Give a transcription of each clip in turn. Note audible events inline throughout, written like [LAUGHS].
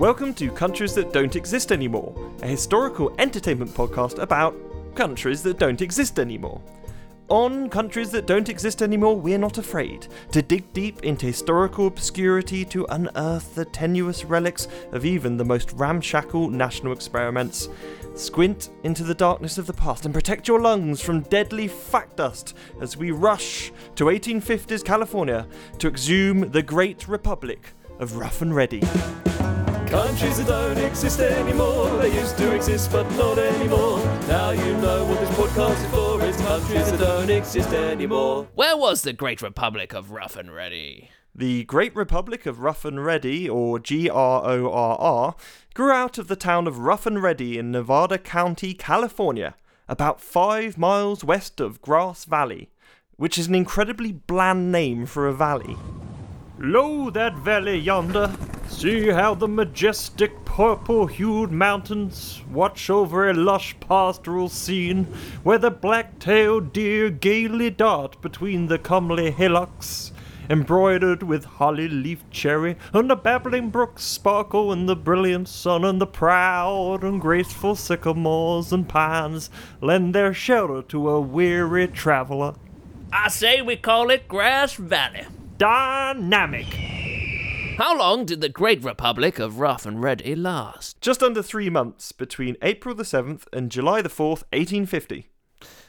Welcome to Countries That Don't Exist Anymore, a historical entertainment podcast about countries that don't exist anymore. On Countries That Don't Exist Anymore, we're not afraid to dig deep into historical obscurity to unearth the tenuous relics of even the most ramshackle national experiments. Squint into the darkness of the past and protect your lungs from deadly fact dust as we rush to 1850s California to exhume the great republic of Rough and Ready. Countries that don't exist anymore. They used to exist, but not anymore. Now you know what this podcast is for. It's countries that don't exist anymore. Where was the Great Republic of Rough and Ready? The Great Republic of Rough and Ready, or G R O R R, grew out of the town of Rough and Ready in Nevada County, California, about five miles west of Grass Valley, which is an incredibly bland name for a valley. Lo, that valley yonder. See how the majestic purple hued mountains watch over a lush pastoral scene where the black tailed deer gaily dart between the comely hillocks. Embroidered with holly leaf cherry, and the babbling brooks sparkle in the brilliant sun, and the proud and graceful sycamores and pines lend their shelter to a weary traveler. I say we call it Grass Valley. Dynamic! How long did the Great Republic of Rough and Ready last? Just under three months between April the 7th and July the 4th, 1850.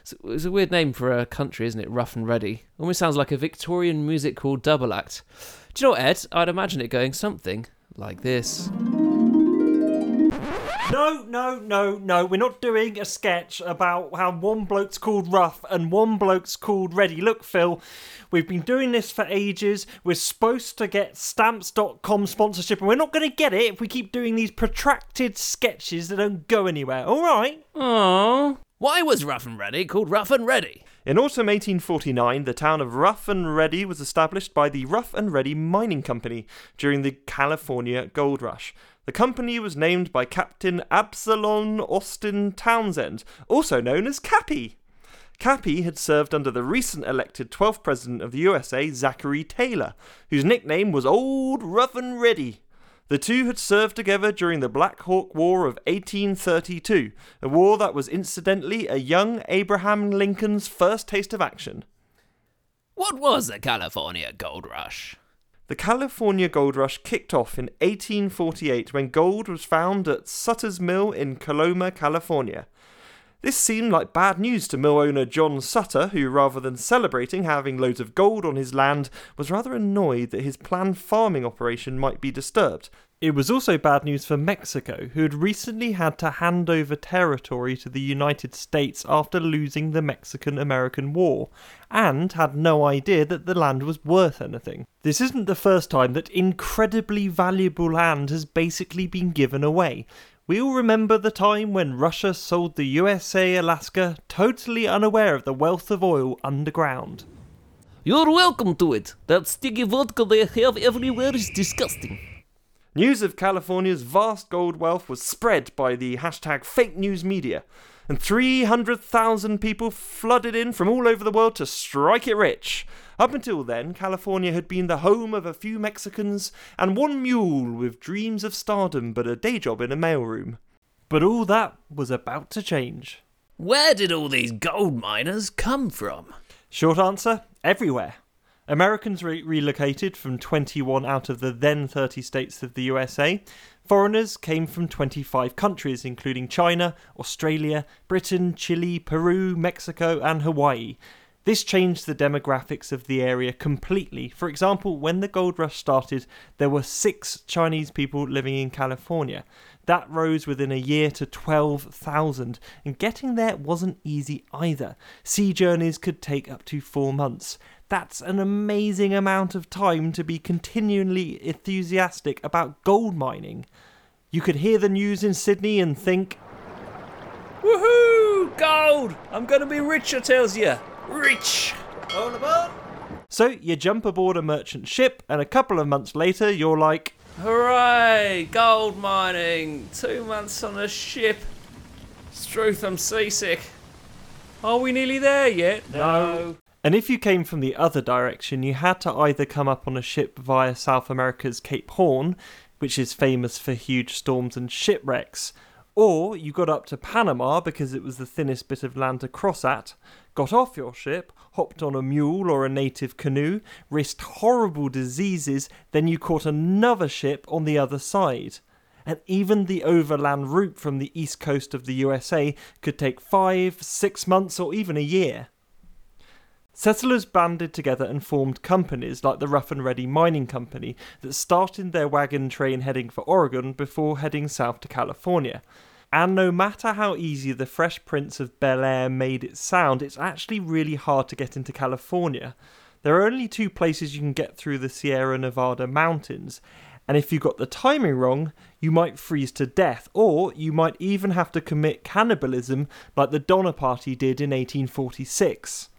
It's, it's a weird name for a country, isn't it? Rough and Ready. Almost sounds like a Victorian music hall double act. Do you know what, Ed? I'd imagine it going something like this. No, no, no, no. We're not doing a sketch about how one bloke's called Rough and one bloke's called Ready. Look, Phil, we've been doing this for ages. We're supposed to get stamps.com sponsorship, and we're not going to get it if we keep doing these protracted sketches that don't go anywhere. All right? Aww. Why was Rough and Ready called Rough and Ready? In autumn 1849, the town of Rough and Ready was established by the Rough and Ready Mining Company during the California Gold Rush. The company was named by Captain Absalom Austin Townsend, also known as Cappy. Cappy had served under the recent elected 12th President of the USA, Zachary Taylor, whose nickname was Old Rough and Ready. The two had served together during the Black Hawk War of 1832, a war that was incidentally a young Abraham Lincoln's first taste of action. What was the California Gold Rush? The California Gold Rush kicked off in 1848 when gold was found at Sutter's Mill in Coloma, California. This seemed like bad news to mill owner John Sutter, who, rather than celebrating having loads of gold on his land, was rather annoyed that his planned farming operation might be disturbed. It was also bad news for Mexico, who had recently had to hand over territory to the United States after losing the Mexican American War, and had no idea that the land was worth anything. This isn't the first time that incredibly valuable land has basically been given away. We all remember the time when Russia sold the USA Alaska totally unaware of the wealth of oil underground. You're welcome to it. That sticky vodka they have everywhere is disgusting. News of California's vast gold wealth was spread by the hashtag fake news media, and 300,000 people flooded in from all over the world to strike it rich. Up until then, California had been the home of a few Mexicans and one mule with dreams of stardom but a day job in a mailroom. But all that was about to change. Where did all these gold miners come from? Short answer everywhere. Americans re- relocated from 21 out of the then 30 states of the USA. Foreigners came from 25 countries, including China, Australia, Britain, Chile, Peru, Mexico, and Hawaii. This changed the demographics of the area completely. For example, when the gold rush started, there were six Chinese people living in California. That rose within a year to 12,000, and getting there wasn't easy either. Sea journeys could take up to four months. That's an amazing amount of time to be continually enthusiastic about gold mining. You could hear the news in Sydney and think, Woohoo! Gold! I'm gonna be rich, I tells you. Rich! All aboard! so you jump aboard a merchant ship, and a couple of months later, you're like, Hooray! Gold mining! Two months on a ship. Struth, I'm seasick. Are we nearly there yet? No. And if you came from the other direction, you had to either come up on a ship via South America's Cape Horn, which is famous for huge storms and shipwrecks. Or you got up to Panama because it was the thinnest bit of land to cross at, got off your ship, hopped on a mule or a native canoe, risked horrible diseases, then you caught another ship on the other side. And even the overland route from the east coast of the USA could take five, six months, or even a year. Settlers banded together and formed companies like the Rough and Ready Mining Company that started their wagon train heading for Oregon before heading south to California. And no matter how easy the Fresh Prince of Bel Air made it sound, it's actually really hard to get into California. There are only two places you can get through the Sierra Nevada mountains, and if you got the timing wrong, you might freeze to death, or you might even have to commit cannibalism like the Donner Party did in 1846.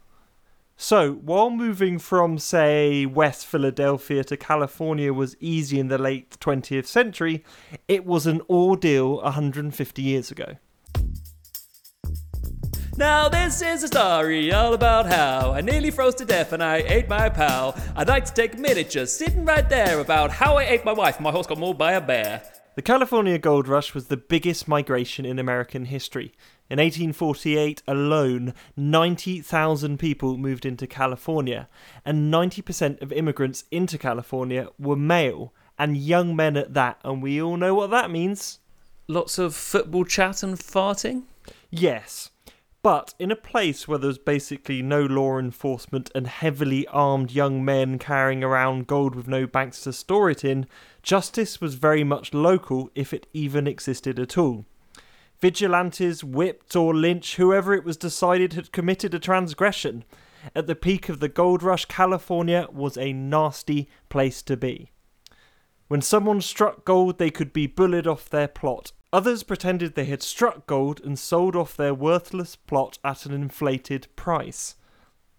So, while moving from, say, West Philadelphia to California was easy in the late 20th century, it was an ordeal 150 years ago. Now this is a story all about how I nearly froze to death and I ate my pal. I'd like to take a minute just sitting right there about how I ate my wife and my horse got mauled by a bear. The California Gold Rush was the biggest migration in American history. In 1848 alone, 90,000 people moved into California, and 90% of immigrants into California were male, and young men at that, and we all know what that means. Lots of football chat and farting. Yes. But in a place where there's basically no law enforcement and heavily armed young men carrying around gold with no banks to store it in, justice was very much local if it even existed at all. Vigilantes whipped or lynched whoever it was decided had committed a transgression. At the peak of the gold rush, California was a nasty place to be. When someone struck gold, they could be bullied off their plot. Others pretended they had struck gold and sold off their worthless plot at an inflated price.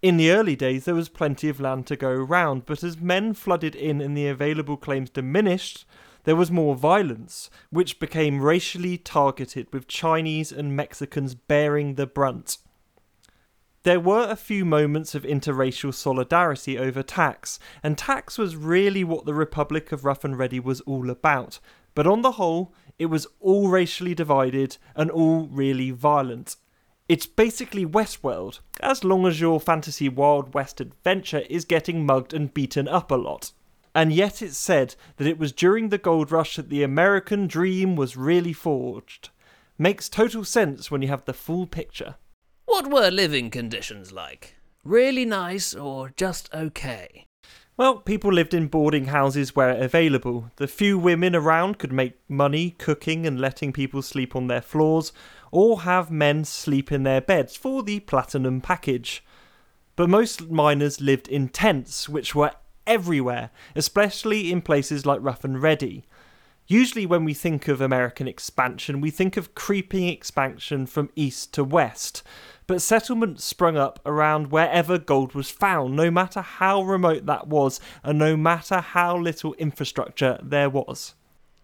In the early days, there was plenty of land to go round, but as men flooded in and the available claims diminished, there was more violence, which became racially targeted, with Chinese and Mexicans bearing the brunt. There were a few moments of interracial solidarity over tax, and tax was really what the Republic of Rough and Ready was all about. But on the whole, it was all racially divided and all really violent. It's basically Westworld, as long as your fantasy Wild West adventure is getting mugged and beaten up a lot. And yet it's said that it was during the gold rush that the American dream was really forged. Makes total sense when you have the full picture. What were living conditions like? Really nice or just okay? Well, people lived in boarding houses where available. The few women around could make money cooking and letting people sleep on their floors, or have men sleep in their beds for the platinum package. But most miners lived in tents, which were everywhere, especially in places like Rough and Ready. Usually, when we think of American expansion, we think of creeping expansion from east to west. But settlements sprung up around wherever gold was found, no matter how remote that was, and no matter how little infrastructure there was.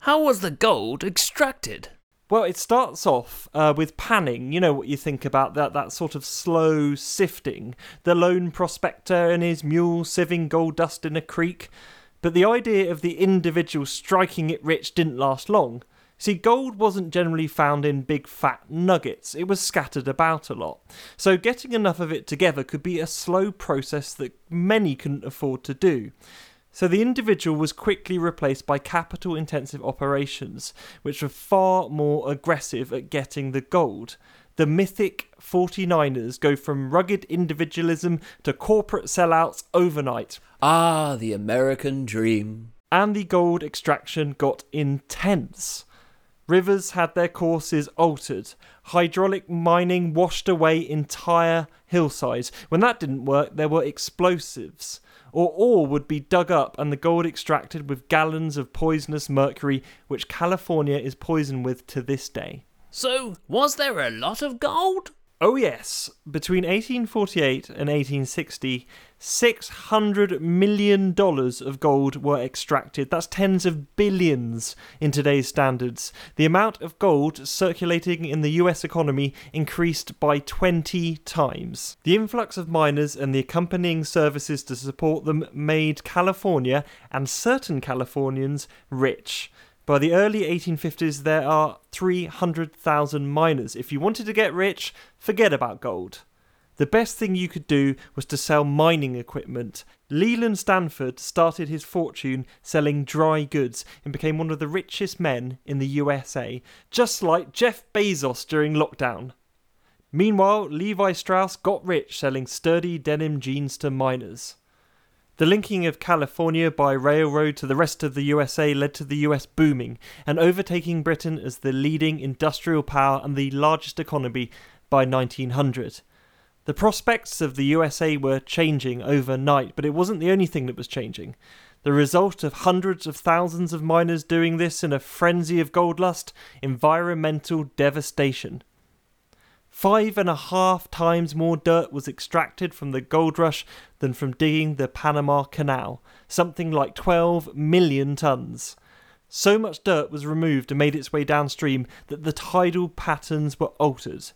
How was the gold extracted? Well, it starts off uh, with panning. You know what you think about that that sort of slow sifting. The lone prospector and his mule sieving gold dust in a creek. But the idea of the individual striking it rich didn't last long. See, gold wasn't generally found in big fat nuggets, it was scattered about a lot. So getting enough of it together could be a slow process that many couldn't afford to do. So the individual was quickly replaced by capital intensive operations, which were far more aggressive at getting the gold. The mythic 49ers go from rugged individualism to corporate sellouts overnight, Ah, the American dream. and the gold extraction got intense. Rivers had their courses altered. Hydraulic mining washed away entire hillsides. When that didn't work, there were explosives. Or ore would be dug up and the gold extracted with gallons of poisonous mercury, which California is poisoned with to this day. So, was there a lot of gold? Oh, yes. Between 1848 and 1860, $600 million of gold were extracted. That's tens of billions in today's standards. The amount of gold circulating in the US economy increased by 20 times. The influx of miners and the accompanying services to support them made California and certain Californians rich. By the early 1850s, there are 300,000 miners. If you wanted to get rich, forget about gold. The best thing you could do was to sell mining equipment. Leland Stanford started his fortune selling dry goods and became one of the richest men in the USA, just like Jeff Bezos during lockdown. Meanwhile, Levi Strauss got rich selling sturdy denim jeans to miners. The linking of California by railroad to the rest of the USA led to the US booming and overtaking Britain as the leading industrial power and the largest economy by 1900. The prospects of the USA were changing overnight, but it wasn't the only thing that was changing. The result of hundreds of thousands of miners doing this in a frenzy of gold lust, environmental devastation. Five and a half times more dirt was extracted from the gold rush than from digging the Panama Canal, something like 12 million tons. So much dirt was removed and made its way downstream that the tidal patterns were altered.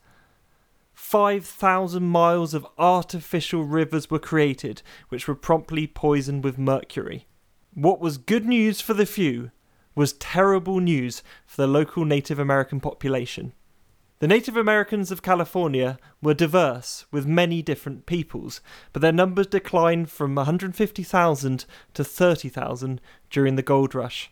5,000 miles of artificial rivers were created, which were promptly poisoned with mercury. What was good news for the few was terrible news for the local Native American population. The Native Americans of California were diverse, with many different peoples, but their numbers declined from 150,000 to 30,000 during the gold rush.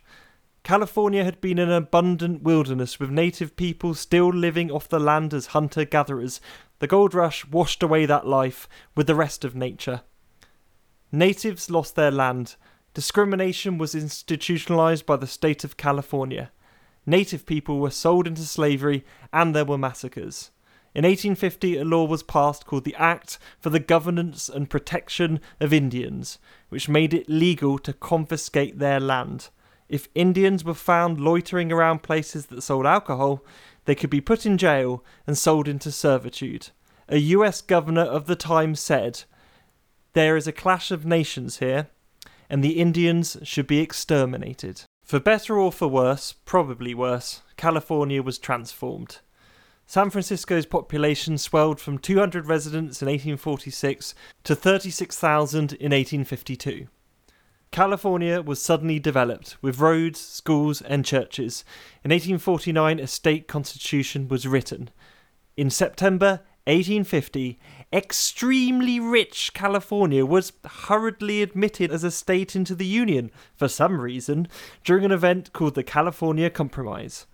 California had been an abundant wilderness with native people still living off the land as hunter gatherers. The gold rush washed away that life with the rest of nature. Natives lost their land. Discrimination was institutionalized by the state of California. Native people were sold into slavery and there were massacres. In 1850, a law was passed called the Act for the Governance and Protection of Indians, which made it legal to confiscate their land. If Indians were found loitering around places that sold alcohol, they could be put in jail and sold into servitude. A US governor of the time said, There is a clash of nations here, and the Indians should be exterminated. For better or for worse, probably worse, California was transformed. San Francisco's population swelled from 200 residents in 1846 to 36,000 in 1852. California was suddenly developed with roads, schools, and churches. In 1849, a state constitution was written. In September 1850, extremely rich California was hurriedly admitted as a state into the Union, for some reason, during an event called the California Compromise.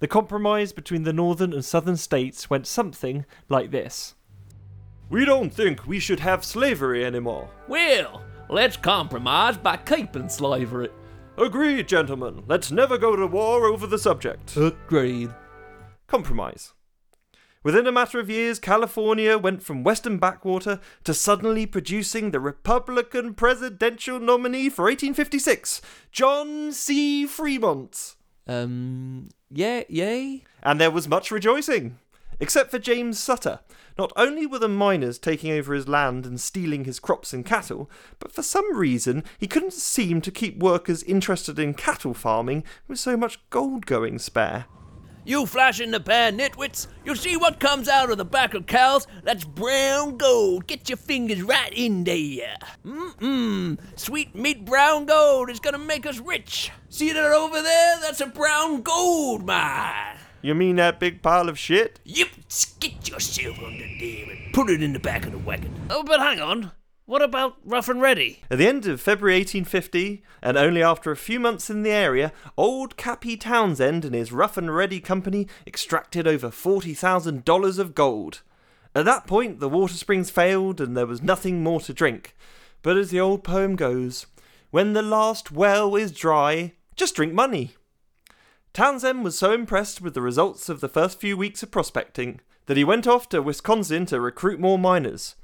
The compromise between the northern and southern states went something like this We don't think we should have slavery anymore. Well, let's compromise by keeping slavery. Agreed, gentlemen. Let's never go to war over the subject. Agreed. Compromise. Within a matter of years, California went from Western backwater to suddenly producing the Republican presidential nominee for 1856, John C. Fremont. Um, yeah, yay? And there was much rejoicing. Except for James Sutter. Not only were the miners taking over his land and stealing his crops and cattle, but for some reason he couldn't seem to keep workers interested in cattle farming with so much gold going spare. You flash in the pan, nitwits. You see what comes out of the back of cows? That's brown gold. Get your fingers right in there. Mmm, sweet meat brown gold is gonna make us rich. See that over there? That's a brown gold mine. You mean that big pile of shit? Yep, get yourself under there and put it in the back of the wagon. Oh, but hang on. What about Rough and Ready? At the end of February 1850, and only after a few months in the area, old Cappy Townsend and his Rough and Ready company extracted over $40,000 of gold. At that point, the water springs failed and there was nothing more to drink. But as the old poem goes, when the last well is dry, just drink money. Townsend was so impressed with the results of the first few weeks of prospecting that he went off to Wisconsin to recruit more miners.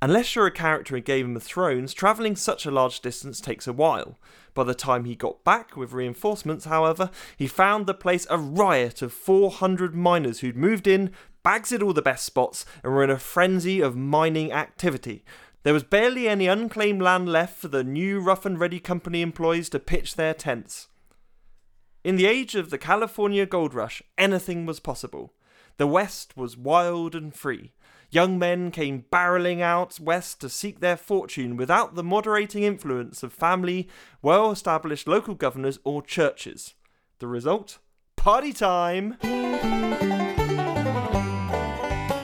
Unless you're a character in Game of Thrones, travelling such a large distance takes a while. By the time he got back with reinforcements, however, he found the place a riot of 400 miners who'd moved in, bags at all the best spots, and were in a frenzy of mining activity. There was barely any unclaimed land left for the new Rough and Ready Company employees to pitch their tents. In the age of the California gold rush, anything was possible. The West was wild and free. Young men came barreling out west to seek their fortune without the moderating influence of family, well established local governors, or churches. The result? Party time!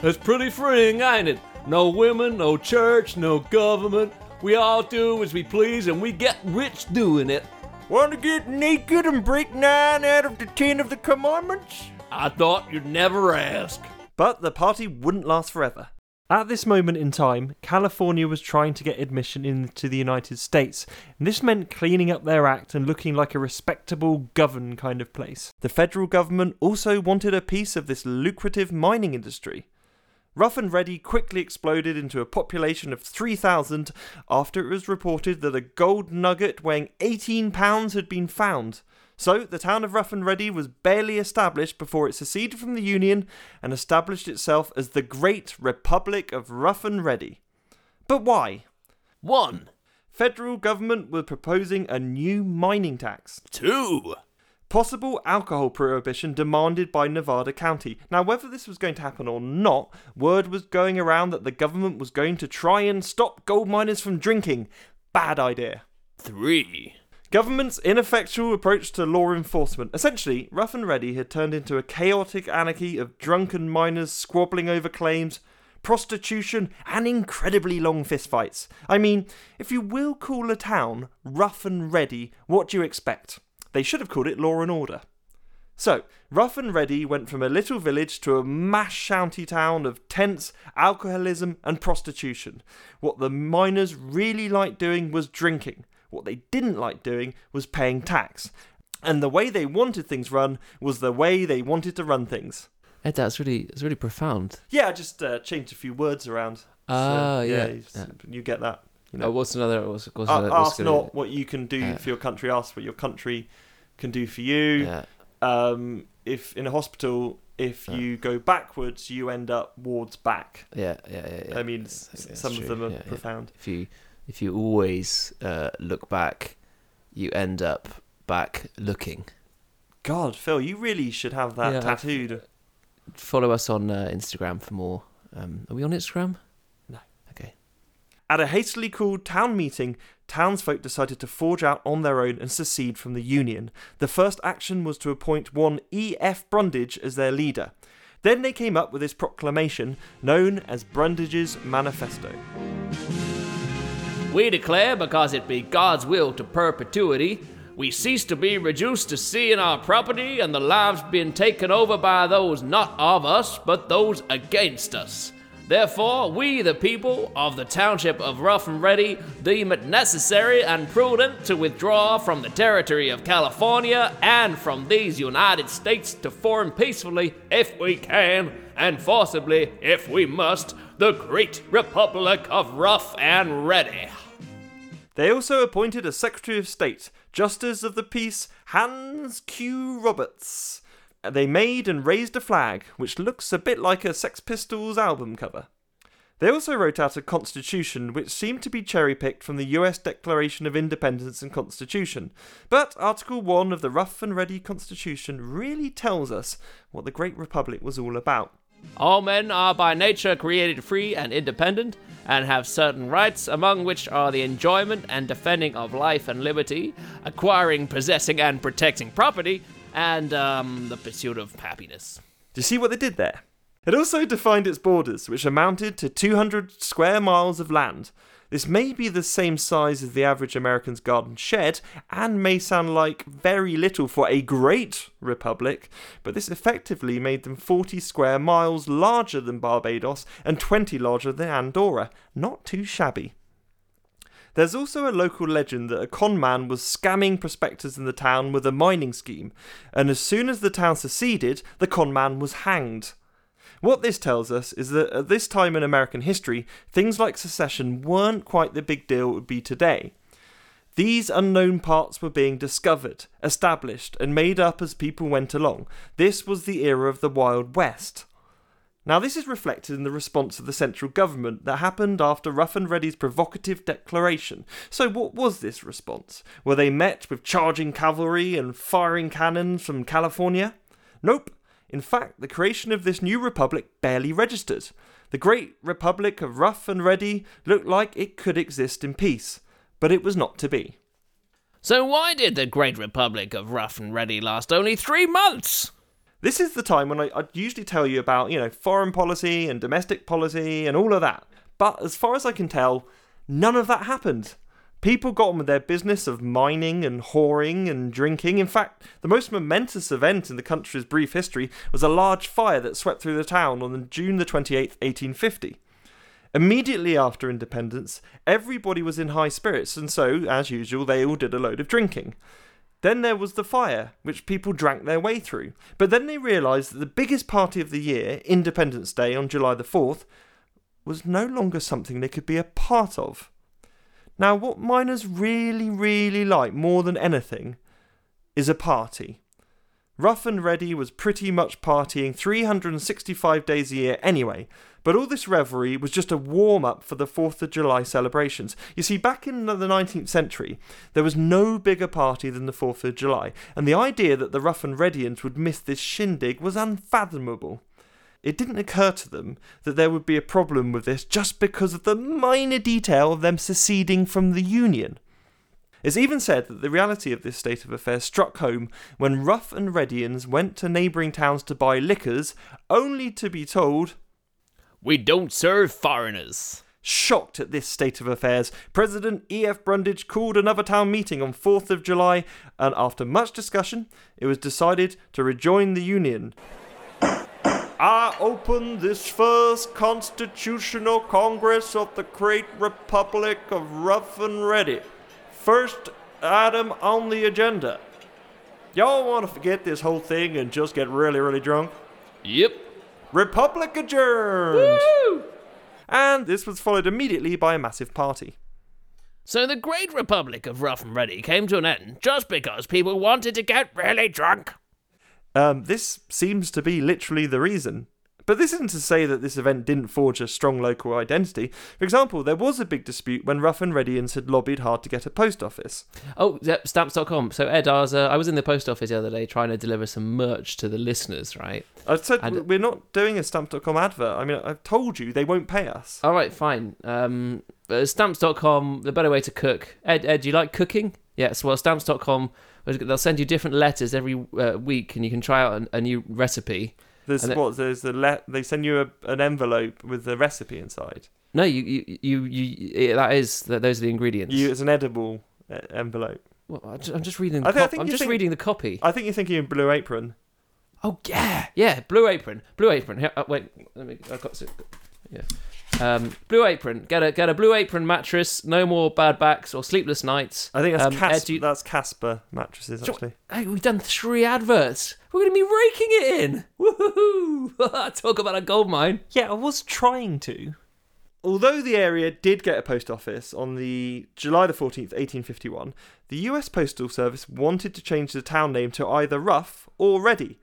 It's pretty freeing, ain't it? No women, no church, no government. We all do as we please and we get rich doing it. Want to get naked and break nine out of the ten of the commandments? I thought you'd never ask. But the party wouldn't last forever. At this moment in time, California was trying to get admission into the United States, and this meant cleaning up their act and looking like a respectable, governed kind of place. The federal government also wanted a piece of this lucrative mining industry. Rough and Ready quickly exploded into a population of 3,000 after it was reported that a gold nugget weighing 18 pounds had been found. So, the town of Rough and Ready was barely established before it seceded from the Union and established itself as the Great Republic of Rough and Ready. But why? 1. Federal government were proposing a new mining tax. 2. Possible alcohol prohibition demanded by Nevada County. Now, whether this was going to happen or not, word was going around that the government was going to try and stop gold miners from drinking. Bad idea. 3. Government's ineffectual approach to law enforcement. Essentially, Rough and Ready had turned into a chaotic anarchy of drunken miners squabbling over claims, prostitution, and incredibly long fistfights. I mean, if you will call a town Rough and Ready, what do you expect? They should have called it Law and Order. So, Rough and Ready went from a little village to a mass shanty town of tents, alcoholism, and prostitution. What the miners really liked doing was drinking. What they didn't like doing was paying tax. And the way they wanted things run was the way they wanted to run things. Ed, that's really it's really profound. Yeah, I just uh, changed a few words around. So, Ah, yeah, you, yeah. you get that. You Oh, what's another? What's, what's A- another? what's ask gonna- not what you can do uh, for your country. Ask what your country can do for you. Yeah, Um, if in a hospital, if Yeah. you go backwards, you end up wards back. yeah, yeah, yeah. yeah. I mean, some true. of them are Yeah, yeah. profound. If you if you always uh, look back, you end up back looking. God, Phil, you really should have that Yeah, tattooed. Follow us on uh, Instagram for more. Um, are we on Instagram? No. Okay. At a hastily called town meeting, townsfolk decided to forge out on their own and secede from the Union. The first action was to appoint one E.F. Brundage as their leader. Then they came up with this proclamation, known as Brundage's Manifesto. We declare, because it be God's will to perpetuity, we cease to be reduced to seeing our property and the lives being taken over by those not of us, but those against us. Therefore, we, the people of the township of Rough and Ready, deem it necessary and prudent to withdraw from the territory of California and from these United States to form peacefully, if we can, and forcibly, if we must, the great Republic of Rough and Ready. They also appointed a Secretary of State, Justice of the Peace Hans Q. Roberts. They made and raised a flag, which looks a bit like a Sex Pistols album cover. They also wrote out a constitution which seemed to be cherry picked from the US Declaration of Independence and Constitution. But Article 1 of the Rough and Ready Constitution really tells us what the Great Republic was all about. All men are by nature created free and independent, and have certain rights, among which are the enjoyment and defending of life and liberty, acquiring, possessing, and protecting property, and um, the pursuit of happiness. Do you see what they did there? It also defined its borders, which amounted to 200 square miles of land. This may be the same size as the average American's garden shed, and may sound like very little for a great republic, but this effectively made them 40 square miles larger than Barbados and 20 larger than Andorra. Not too shabby. There's also a local legend that a con man was scamming prospectors in the town with a mining scheme, and as soon as the town seceded, the con man was hanged. What this tells us is that at this time in American history, things like secession weren't quite the big deal it would be today. These unknown parts were being discovered, established, and made up as people went along. This was the era of the Wild West. Now, this is reflected in the response of the central government that happened after Rough and Ready's provocative declaration. So, what was this response? Were they met with charging cavalry and firing cannons from California? Nope. In fact, the creation of this new republic barely registered. The great republic of Rough and Ready looked like it could exist in peace, but it was not to be. So why did the Great Republic of Rough and Ready last only three months? This is the time when I, I'd usually tell you about, you know, foreign policy and domestic policy and all of that. But as far as I can tell, none of that happened. People got on with their business of mining and whoring and drinking. In fact, the most momentous event in the country's brief history was a large fire that swept through the town on June the 28th, 1850. Immediately after independence, everybody was in high spirits, and so, as usual, they all did a load of drinking. Then there was the fire, which people drank their way through. But then they realised that the biggest party of the year, Independence Day on July the 4th, was no longer something they could be a part of. Now, what miners really, really like more than anything is a party. Rough and Ready was pretty much partying 365 days a year anyway, but all this revelry was just a warm up for the 4th of July celebrations. You see, back in the 19th century, there was no bigger party than the 4th of July, and the idea that the Rough and Readyans would miss this shindig was unfathomable. It didn't occur to them that there would be a problem with this just because of the minor detail of them seceding from the Union. It's even said that the reality of this state of affairs struck home when Rough and Readyans went to neighbouring towns to buy liquors, only to be told, We don't serve foreigners. Shocked at this state of affairs, President E.F. Brundage called another town meeting on 4th of July, and after much discussion, it was decided to rejoin the Union. I open this first constitutional congress of the great republic of Rough and Ready. First item on the agenda. Y'all want to forget this whole thing and just get really, really drunk? Yep. Republic adjourned! And this was followed immediately by a massive party. So the Great Republic of Rough and Ready came to an end just because people wanted to get really drunk. Um, this seems to be literally the reason. But this isn't to say that this event didn't forge a strong local identity. For example, there was a big dispute when Rough and Readyans had lobbied hard to get a post office. Oh, yeah, stamps.com. So Ed, I was, uh, I was in the post office the other day trying to deliver some merch to the listeners, right? I said And- we're not doing a stamp.com advert. I mean, I've told you they won't pay us. All right, fine. Um, uh, stamps.com, the better way to cook. Ed, Ed, do you like cooking? Yes. Well, stamps.com, they'll send you different letters every uh, week, and you can try out an, a new recipe. There's And it- what? There's the le- They send you a, an envelope with the recipe inside. No, you, you, you, you that is that. Those are the ingredients. You, it's an edible uh, envelope. Well, I'm just, reading. The I thi- I cop- think I'm just think- reading the copy. I think you're thinking of Blue Apron. Oh yeah, yeah. Blue apron, blue apron. Here, uh, wait, let me. I got it. Yeah. Um, blue apron. Get a get a blue apron mattress. No more bad backs or sleepless nights. I think that's Um, Cas- Ed, do you- that's Casper mattresses actually. Hey, we've done three adverts. We're going to be raking it in. Woohoo! [LAUGHS] Talk about a gold mine. Yeah, I was trying to. Although the area did get a post office on the July the 14th, 1851, the US Postal Service wanted to change the town name to either Rough or Ready,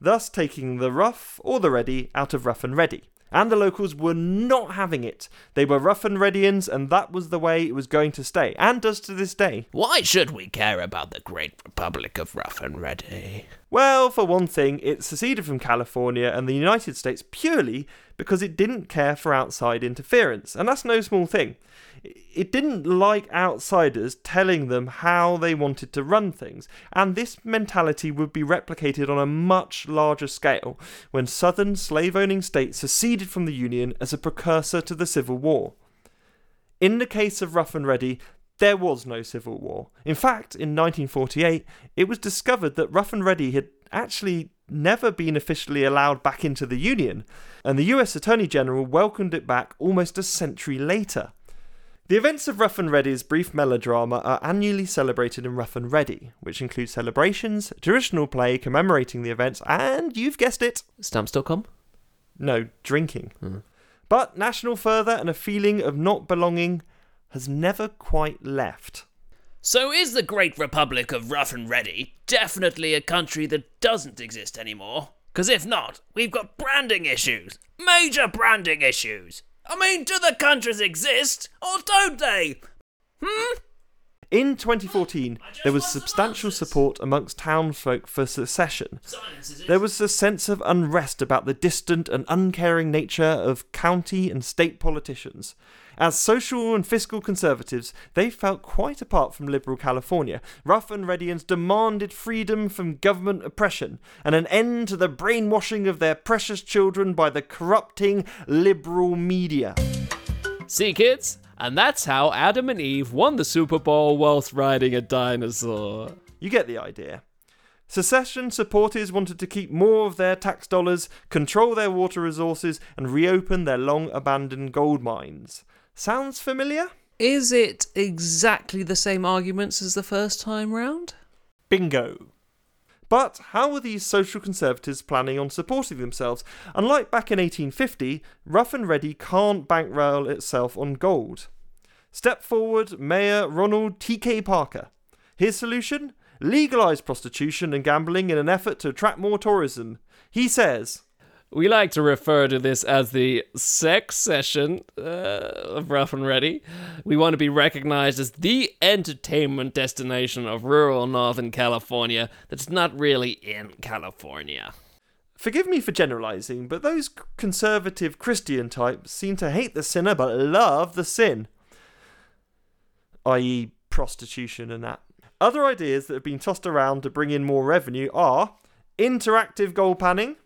thus taking the Rough or the Ready out of Rough and Ready. And the locals were not having it. They were Rough and Readyans, and that was the way it was going to stay, and does to this day. Why should we care about the Great Republic of Rough and Ready? Well, for one thing, it seceded from California and the United States purely because it didn't care for outside interference, and that's no small thing. It didn't like outsiders telling them how they wanted to run things, and this mentality would be replicated on a much larger scale when southern slave owning states seceded from the Union as a precursor to the Civil War. In the case of Rough and Ready, there was no civil war. In fact, in 1948, it was discovered that Rough and Ready had actually never been officially allowed back into the Union, and the US Attorney General welcomed it back almost a century later. The events of Rough and Ready's brief melodrama are annually celebrated in Rough and Ready, which includes celebrations, traditional play commemorating the events, and you've guessed it, Stamps.com. no, drinking. Mm. But national fervour and a feeling of not belonging has never quite left. So is the Great Republic of Rough and Ready definitely a country that doesn't exist anymore? Because if not, we've got branding issues. Major branding issues. I mean, do the countries exist or don't they? Hmm? In 2014, there was substantial support amongst townsfolk for secession. There was a sense of unrest about the distant and uncaring nature of county and state politicians. As social and fiscal conservatives, they felt quite apart from liberal California. Rough and Readians demanded freedom from government oppression and an end to the brainwashing of their precious children by the corrupting liberal media. See, kids? And that's how Adam and Eve won the Super Bowl whilst riding a dinosaur. You get the idea. Secession supporters wanted to keep more of their tax dollars, control their water resources, and reopen their long abandoned gold mines. Sounds familiar? Is it exactly the same arguments as the first time round? Bingo. But how are these social conservatives planning on supporting themselves? Unlike back in 1850, Rough and Ready can't bankroll itself on gold. Step forward Mayor Ronald T.K. Parker. His solution? Legalise prostitution and gambling in an effort to attract more tourism. He says, We like to refer to this as the sex session uh, of Rough and Ready. We want to be recognized as the entertainment destination of rural Northern California that's not really in California. Forgive me for generalising, but those conservative Christian types seem to hate the sinner but love the sin. I.e., prostitution and that. Other ideas that have been tossed around to bring in more revenue are interactive gold panning,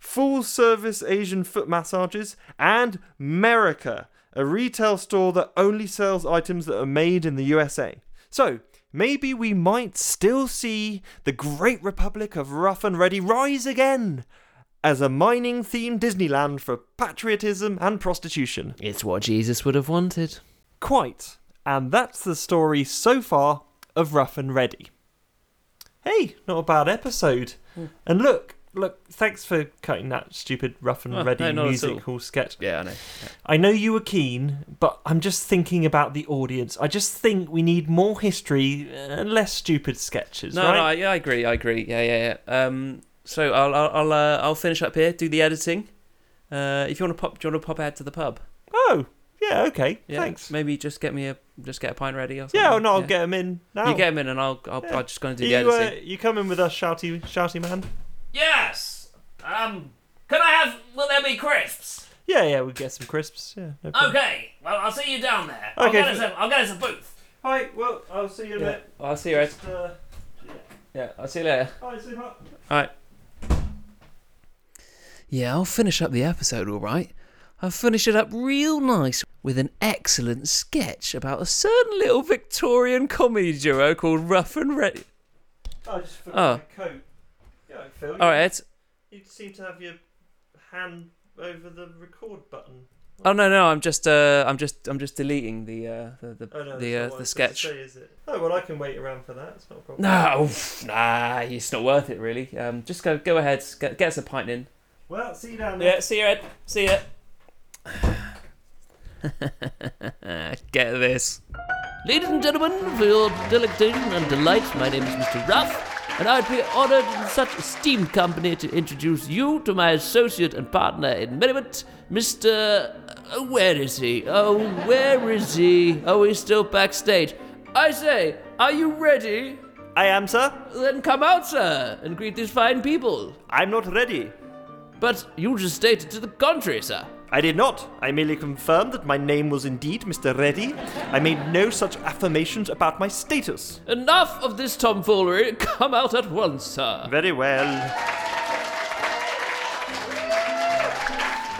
full service Asian foot massages, and Merica, a retail store that only sells items that are made in the USA. So, maybe we might still see the Great Republic of Rough and Ready rise again as a mining themed Disneyland for patriotism and prostitution. It's what Jesus would have wanted. Quite. And that's the story so far of Rough and Ready. Hey, not a bad episode. Hmm. And look, look, thanks for cutting that stupid Rough and Oh, Ready no, not at all. musical sketch. Yeah, I know. I know you were keen, but I'm just thinking about the audience. I just think we need more history and less stupid sketches, No, right? no, yeah, I agree. I agree. Yeah, yeah, yeah. Um, so I'll, I'll, I'll, uh, I'll finish up here. Do the editing. Uh, if you want to pop, do you want to pop out to the pub? Oh, yeah, okay. Yeah. Thanks. Maybe just get me a, just get a pint ready or something. Yeah, oh, no, I'll get them in now. You get them in, and I'll, I'll, Yeah. I'll just go and do you, the uh, editing. you coming with us, shouty, shouty man? Yes. Um. Can I have? Will there be crisps? Yeah, yeah, we'll get some crisps. Yeah, no problem. Okay. Well, I'll see you down there. I'll Okay, get us f- a, I'll get us a booth. Hi, well, I'll see you in a Yeah. bit. I'll see you, Ed. Uh, Yeah, I'll see you later. hi, super. Alright. Yeah, I'll finish up the episode all right. I'll finish it up real nice with an excellent sketch about a certain little Victorian comedy duo called Rough and Ready. I just forgot Oh. my coat. Yeah, Phil. All right, Ed. You seem to have your hand over the record button. Oh no, no, I'm just, uh, I'm just, I'm just deleting the, uh, the, the, Oh, no, the, that's uh, not the I'm sketch. Say, is it? Oh well, I can wait around for that. It's not a problem. No, oof, nah, it's not worth it really. Um, just go, go ahead, get, get us a pint in. Well, see you down there. Yeah, see you, Ed. See ya. [LAUGHS] Get this. Ladies and gentlemen, for your delectation and delight, my name is Mr. Ruff, and I'd be honored in such esteemed company to introduce you to my associate and partner in merriment, Mr. uh, where is he? Oh, where is he? Oh, he's still backstage. I say, are you ready? I am, sir. Then come out, sir, and greet these fine people. I'm not ready. But you just stated to the contrary, sir. I did not. I merely confirmed that my name was indeed Mr. Reddy. I made no such affirmations about my status. Enough of this tomfoolery. Come out at once, sir. Very well.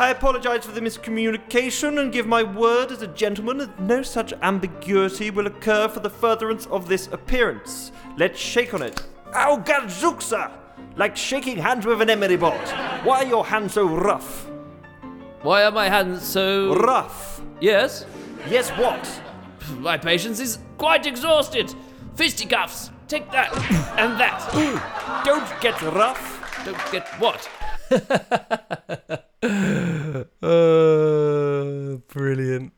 I apologize for the miscommunication and give my word as a gentleman that no such ambiguity will occur for the furtherance of this appearance. Let's shake on it. Ow, Gadzooksir! Like shaking hands with an emery board. Why are your hands so rough? Why are my hands so. Rough. Yes? Yes, what? My patience is quite exhausted. Fisticuffs. Take that and that. [GASPS] Don't get rough. Don't get what? [LAUGHS] Uh, brilliant.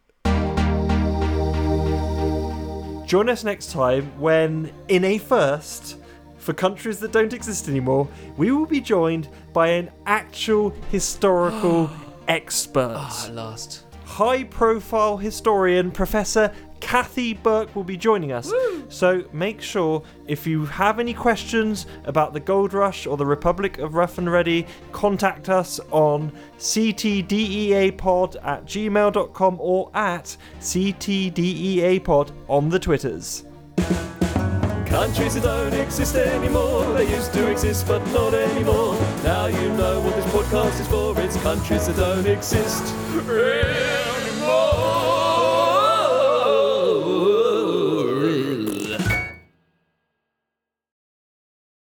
Join us next time when, in a first, for countries that don't exist anymore, we will be joined by an actual historical [GASPS] [LAUGHS] expert. I ah, lost. High profile historian Professor Kathy Burke will be joining us. So make sure if you have any questions about the Gold Rush or the Republic of Rough and Ready, contact us on ctdeapod at gmail.com or at ctdeapod on the Twitters. Countries that don't exist anymore. They used to exist, but not anymore. Now you know what this podcast is for. It's countries that don't exist.